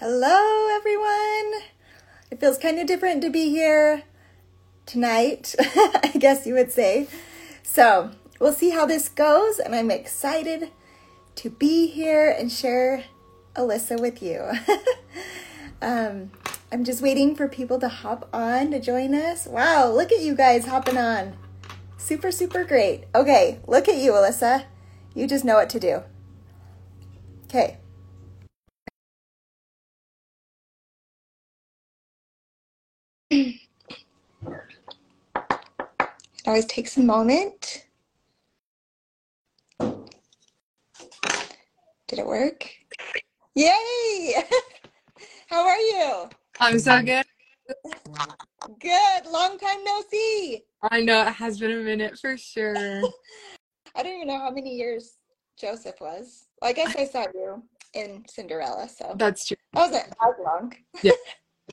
Hello, everyone. It feels kind of different to be here tonight, I guess you would say. So, we'll see how this goes, and I'm excited to be here and share Alyssa with you. um, I'm just waiting for people to hop on to join us. Wow, look at you guys hopping on. Super, super great. Okay, look at you, Alyssa. You just know what to do. Okay. It always takes a moment. Did it work? Yay! How are you? I'm so good. Good. Long time no see. I know it has been a minute for sure. I don't even know how many years Joseph was. Well, I guess I saw you in Cinderella, so That's true. that wasn't as long. Yeah.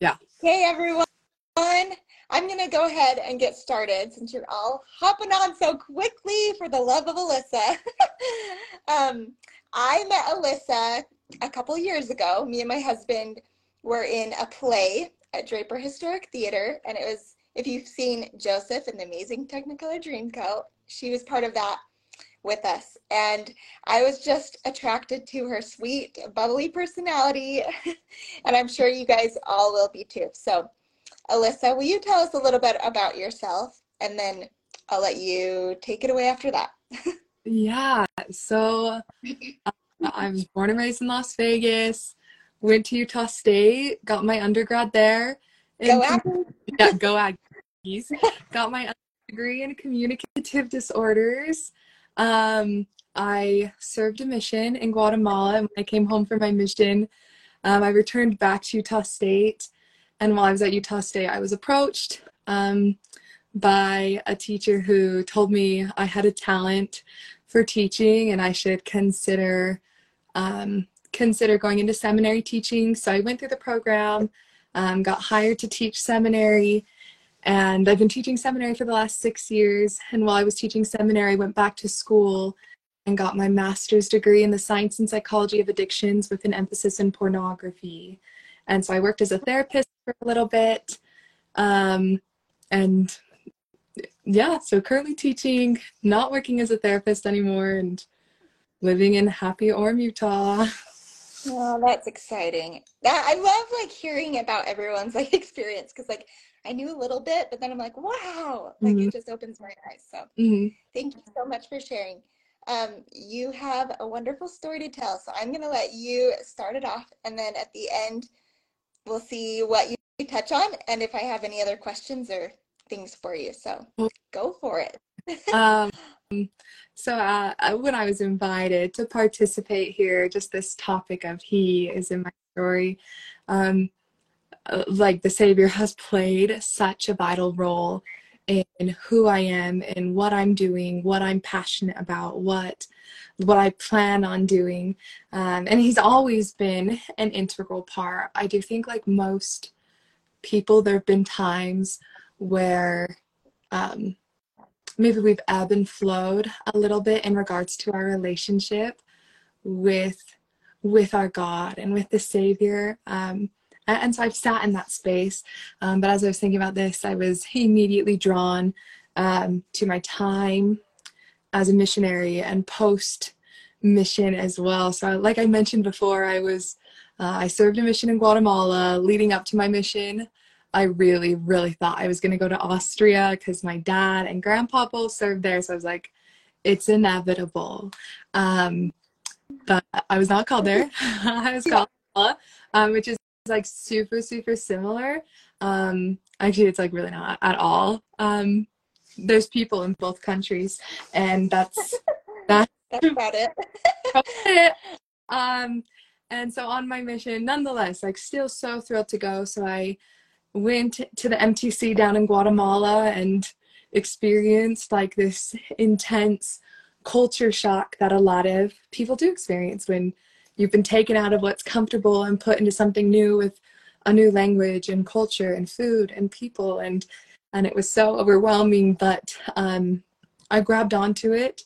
Yeah. Hey everyone. I'm gonna go ahead and get started since you're all hopping on so quickly for the love of Alyssa. um, I met Alyssa a couple years ago. Me and my husband were in a play at Draper Historic Theater, and it was if you've seen Joseph and the Amazing Technicolor Dreamcoat, she was part of that with us. And I was just attracted to her sweet, bubbly personality, and I'm sure you guys all will be too. So, Alyssa, will you tell us a little bit about yourself, and then I'll let you take it away after that. Yeah. So uh, I was born and raised in Las Vegas, went to Utah State, got my undergrad there. in Go Aggies. yeah, go Aggies. Got my degree in communicative disorders. Um, I served a mission in Guatemala, and when I came home from my mission, um, I returned back to Utah State. And while I was at Utah State, I was approached um, by a teacher who told me I had a talent for teaching and I should consider um, consider going into seminary teaching. So I went through the program, um, got hired to teach seminary, and I've been teaching seminary for the last six years. And while I was teaching seminary, I went back to school and got my master's degree in the science and psychology of addictions with an emphasis in pornography. And so I worked as a therapist for a little bit. Um, and yeah, so currently teaching, not working as a therapist anymore, and living in happy Orem, Utah. Oh, that's exciting. That I love like hearing about everyone's like experience because like I knew a little bit, but then I'm like, wow, like Mhm. it just opens my eyes. So Mhm. thank you so much for sharing. Um, you have a wonderful story to tell, so I'm gonna let you start it off, and then at the end, we'll see what you touch on, and if I have any other questions or things for you. So go for it. Um, so uh, when I was invited to participate here, just this topic of He is in my story. Um, uh, like the Savior has played such a vital role in who I am and what I'm doing, what I'm passionate about, what what I plan on doing. Um, and he's always been an integral part. I do think like most people, there have been times where um, maybe we've ebbed and flowed a little bit in regards to our relationship with with our God and with the Savior. Um, and, so I've sat in that space. Um, but as I was thinking about this, I was immediately drawn um, to my time as a missionary and post mission as well. So, like I mentioned before, I was uh, I served a mission in Guatemala. Leading up to my mission, I really, really thought I was going to go to Austria because my dad and grandpa both served there. So I was like, it's inevitable. Um, but I was not called there. I was called, um, which is like super, super similar. Um, actually, it's like really not at all. Um, there's people in both countries, and that's that's That's about it. it. Um, and so on my mission, nonetheless, like still so thrilled to go. So I went to the MTC down in Guatemala and experienced like this intense culture shock that a lot of people do experience when you've been taken out of what's comfortable and put into something new with a new language and culture and food and people and and it was so overwhelming but um, i grabbed onto it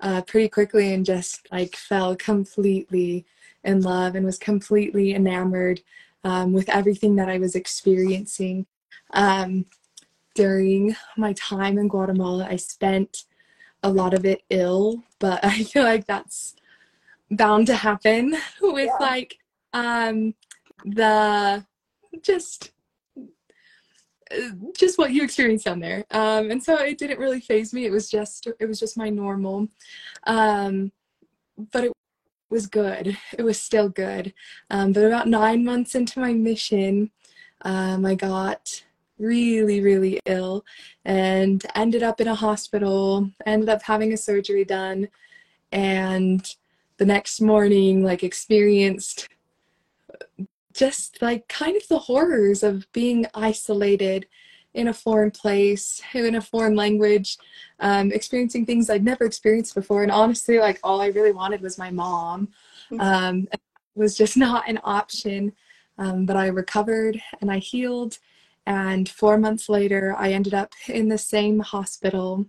uh, pretty quickly and just like fell completely in love and was completely enamored um, with everything that I was experiencing. Um, during my time in Guatemala, I spent a lot of it ill, but I feel like that's bound to happen with yeah. like um the just just what you experienced down there. Um and so it didn't really phase me. It was just it was just my normal um but it was good. It was still good. Um but about nine months into my mission um i got really really ill and ended up in a hospital ended up having a surgery done and the next morning like experienced just like kind of the horrors of being isolated in a foreign place in a foreign language um, experiencing things i'd never experienced before. And honestly like all i really wanted was my mom. Mm-hmm. um, was just not an option. Um, but i recovered and i healed. And four months later i ended up in the same hospital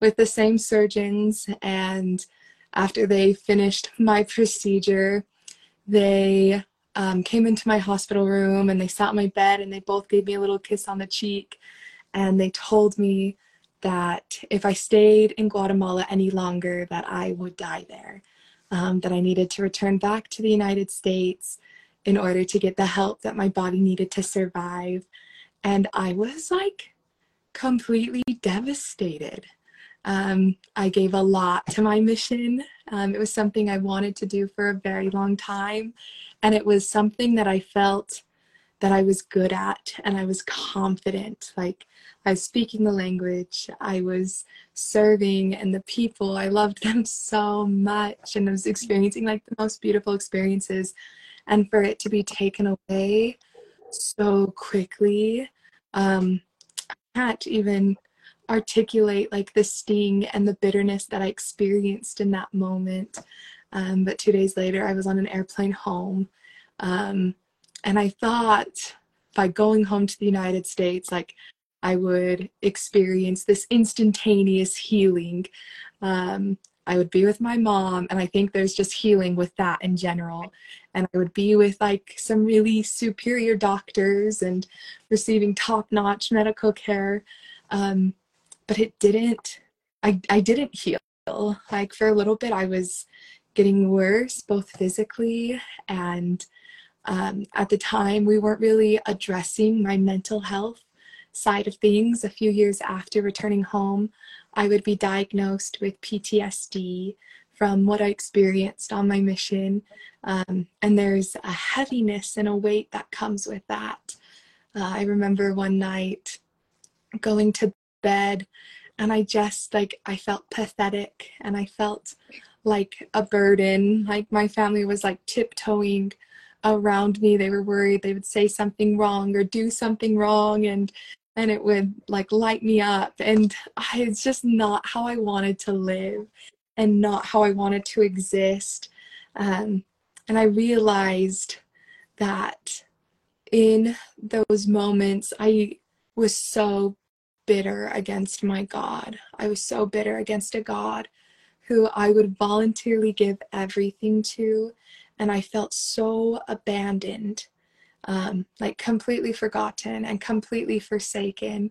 with the same surgeons. And after they finished my procedure, they um, came into my hospital room and they sat on my bed and they both gave me a little kiss on the cheek. And they told me that if I stayed in Guatemala any longer, that I would die there. Um, that I needed to return back to the United States in order to get the help that my body needed to survive. And I was like completely devastated. Um, I gave a lot to my mission. Um, it was something I wanted to do for a very long time. And it was something that I felt that I was good at and I was confident. Like I was speaking the language, I was serving, and the people, I loved them so much. And I was experiencing like the most beautiful experiences. And for it to be taken away so quickly, um, I can't even articulate like the sting and the bitterness that I experienced in that moment. Um, but two days later, I was on an airplane home. Um, and I thought by going home to the United States, like I would experience this instantaneous healing. Um, I would be with my mom, and I think there's just healing with that in general. And I would be with like some really superior doctors and receiving top notch medical care. Um, but it didn't I, I didn't heal. Like for a little bit i was getting worse both physically and um, at the time we weren't really addressing my mental health side of things. A few years after returning home i would be diagnosed with ptsd from what i experienced on my mission. Um, and there's a heaviness and a weight that comes with that. Uh, i remember one night going to bed and I just like I felt pathetic and I felt like a burden. Like my family was like tiptoeing around me. They were worried they would say something wrong or do something wrong and and it would like light me up and I, it's just not how I wanted to live and not how I wanted to exist. Um, and I realized that in those moments I was so bitter against my God. I was so bitter against a God who I would voluntarily give everything to. And I felt so abandoned, um, like completely forgotten and completely forsaken.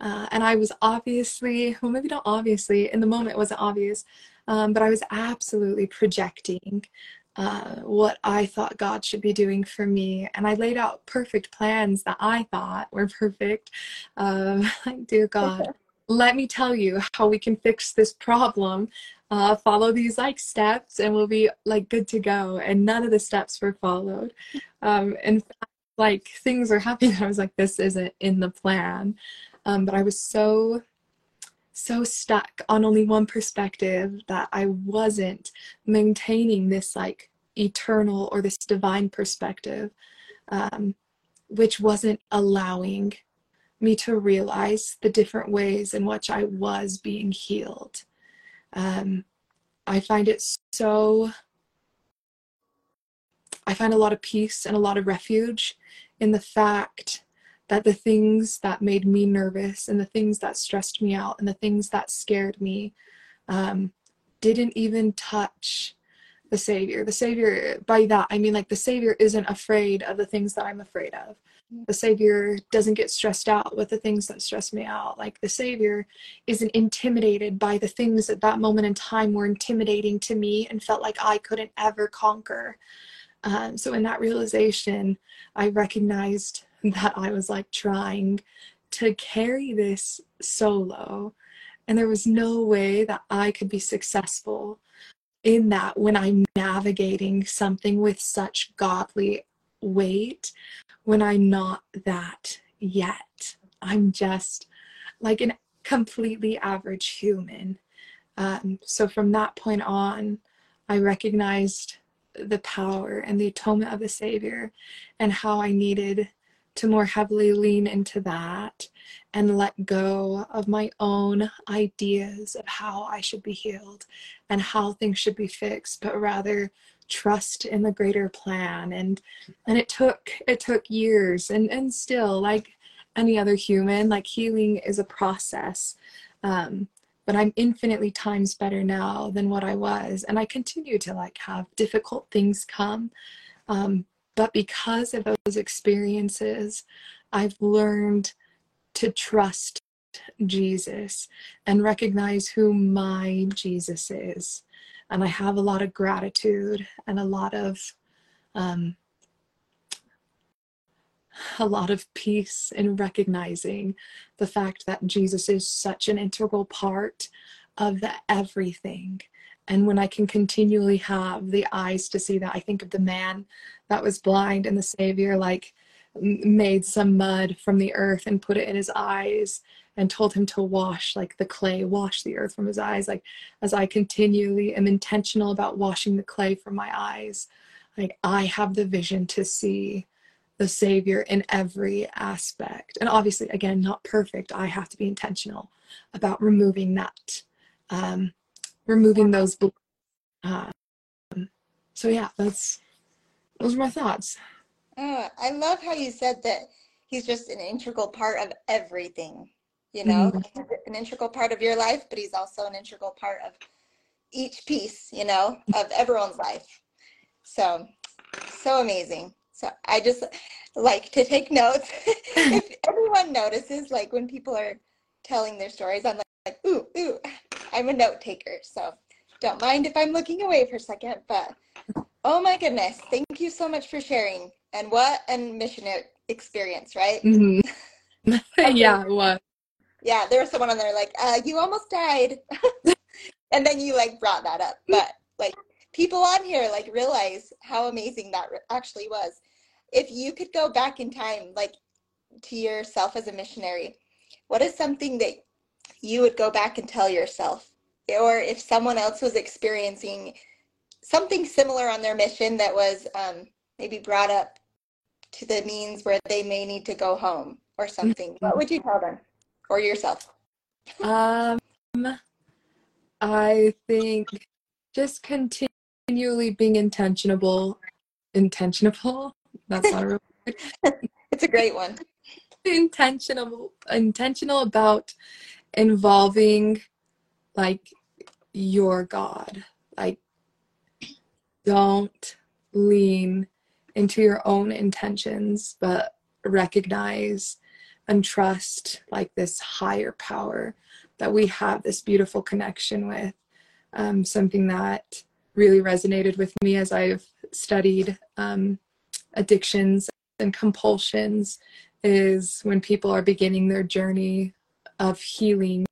Uh, and I was obviously, well, maybe not obviously, in the moment it wasn't obvious, um, but I was absolutely projecting uh, what I thought God should be doing for me. And I laid out perfect plans that I thought were perfect. Um, dear God, let me tell you how we can fix this problem. Uh, follow these like steps and we'll be like good to go. And none of the steps were followed. Um, in fact, like things were happening. I was like, this isn't in the plan. Um, but I was so so stuck on only one perspective that I wasn't maintaining this like eternal or this divine perspective, um, which wasn't allowing me to realize the different ways in which I was being healed. Um, I find it so, I find a lot of peace and a lot of refuge in the fact that the things that made me nervous and the things that stressed me out and the things that scared me um, didn't even touch the Savior. The Savior, by that, I mean like the Savior isn't afraid of the things that I'm afraid of. The Savior doesn't get stressed out with the things that stress me out. Like the Savior isn't intimidated by the things at that moment in time were intimidating to me and felt like I couldn't ever conquer. Um, so in that realization, I recognized that I was like trying to carry this solo. And there was no way that I could be successful in that when I'm navigating something with such godly weight, when I'm not that yet. I'm just like a completely average human. Um, so from that point on, I recognized the power and the atonement of the Savior and how I needed to more heavily lean into that and let go of my own ideas of how I should be healed and how things should be fixed, but rather trust in the greater plan. And and it took it took years. And and still like any other human like healing is a process. Um but i'm infinitely times better now than what i was. And i continue to like have difficult things come. Um but because of those experiences, I've learned to trust Jesus and recognize who my Jesus is. And I have a lot of gratitude and a lot of um, a lot of peace in recognizing the fact that Jesus is such an integral part of the everything. And when I can continually have the eyes to see that, I think of the man that was blind and the Savior, like, made some mud from the earth and put it in his eyes and told him to wash like the clay wash the earth from his eyes. Like as i continually am intentional about washing the clay from my eyes like i have the vision to see the savior in every aspect. And obviously again not perfect. I have to be intentional about removing that um, removing those um, so yeah that's those are my thoughts. Oh, i love how you said that he's just an integral part of everything you know? Mm-hmm. an integral part of your life but he's also an integral part of each piece you know of everyone's life. So so amazing. So i just like to take notes. If anyone notices like when people are telling their stories i'm like, like ooh ooh I'm a note taker, so don't mind if I'm looking away for a second. But oh my goodness, thank you so much for sharing. And what a mission experience, right? Mm-hmm. yeah, what? Yeah, there was someone on there like, uh, you almost died. and then you like brought that up. But like people on here like realize how amazing that actually was. If you could go back in time, like to yourself as a missionary, what is something that you would go back and tell yourself or if someone else was experiencing something similar on their mission that was um, maybe brought up to the means where they may need to go home or something what would you tell them or yourself? Um i think just continually being intentional intentional that's not a real word. It's a great one. Intentional intentional about involving like your God. Like, don't lean into your own intentions, but recognize and trust like this higher power that we have this beautiful connection with. Um, something that really resonated with me as I've studied um, addictions and compulsions is when people are beginning their journey of healing,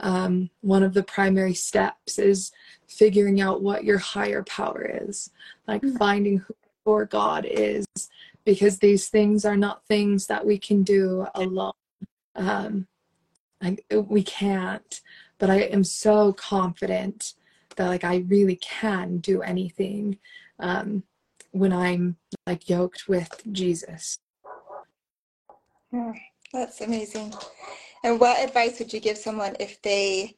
um, one of the primary steps is figuring out what your higher power is, like mm-hmm. finding who your God is, because these things are not things that we can do alone. Um, I, we can't, but I am so confident that like I really can do anything um, when I'm like yoked with Jesus. Yeah, that's amazing. And what advice would you give someone if they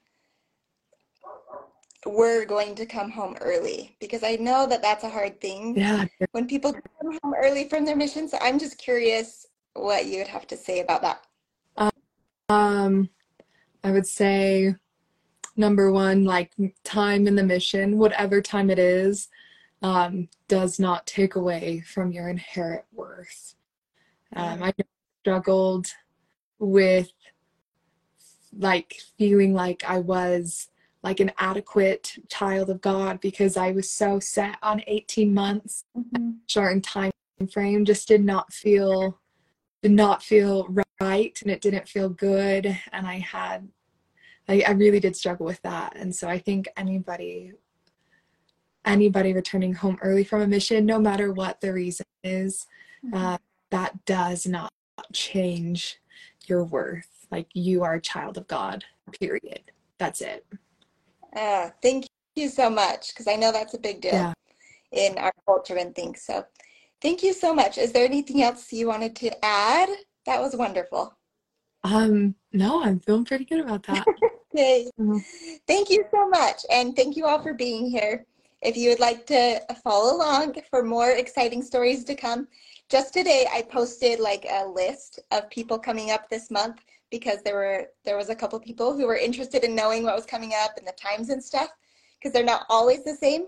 were going to come home early? Because I know that that's a hard thing yeah. when people come home early from their mission. So I'm just curious what you would have to say about that. Um, I would say number one, like time in the mission, whatever time it is, um, does not take away from your inherent worth. Um, I struggled with like feeling like I was like an adequate child of God because I was so set on 18 months mm-hmm. short time frame just did not feel did not feel right and it didn't feel good and I had I, I really did struggle with that and so I think anybody anybody returning home early from a mission no matter what the reason is mm-hmm. uh, that does not change your worth like you are a child of God period that's it uh, thank you so much because I know that's a big deal yeah. in our culture and things. So thank you so much. Is there anything else you wanted to add? That was wonderful. Um, no, I'm feeling pretty good about that. okay. Mm-hmm. Thank you so much. And thank you all for being here. If you would like to follow along for more exciting stories to come, just today I posted like a list of people coming up this month because there were there was a couple people who were interested in knowing what was coming up and the times and stuff because they're not always the same.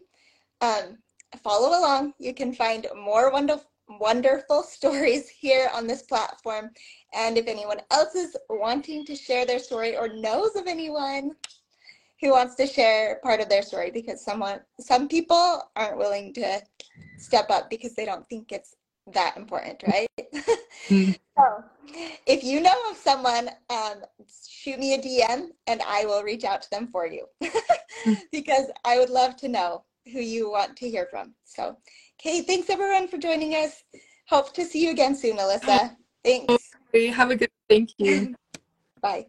Um, follow along. You can find more wonderful wonderful stories here on this platform. And if anyone else is wanting to share their story or knows of anyone who wants to share part of their story because someone some people aren't willing to step up because they don't think it's that important, right? Mm. so if you know of someone, um, shoot me a DM and I will reach out to them for you mm. because I would love to know who you want to hear from. So, okay, thanks everyone for joining us. Hope to see you again soon, Alyssa. Thanks. Have a good thank you. Bye.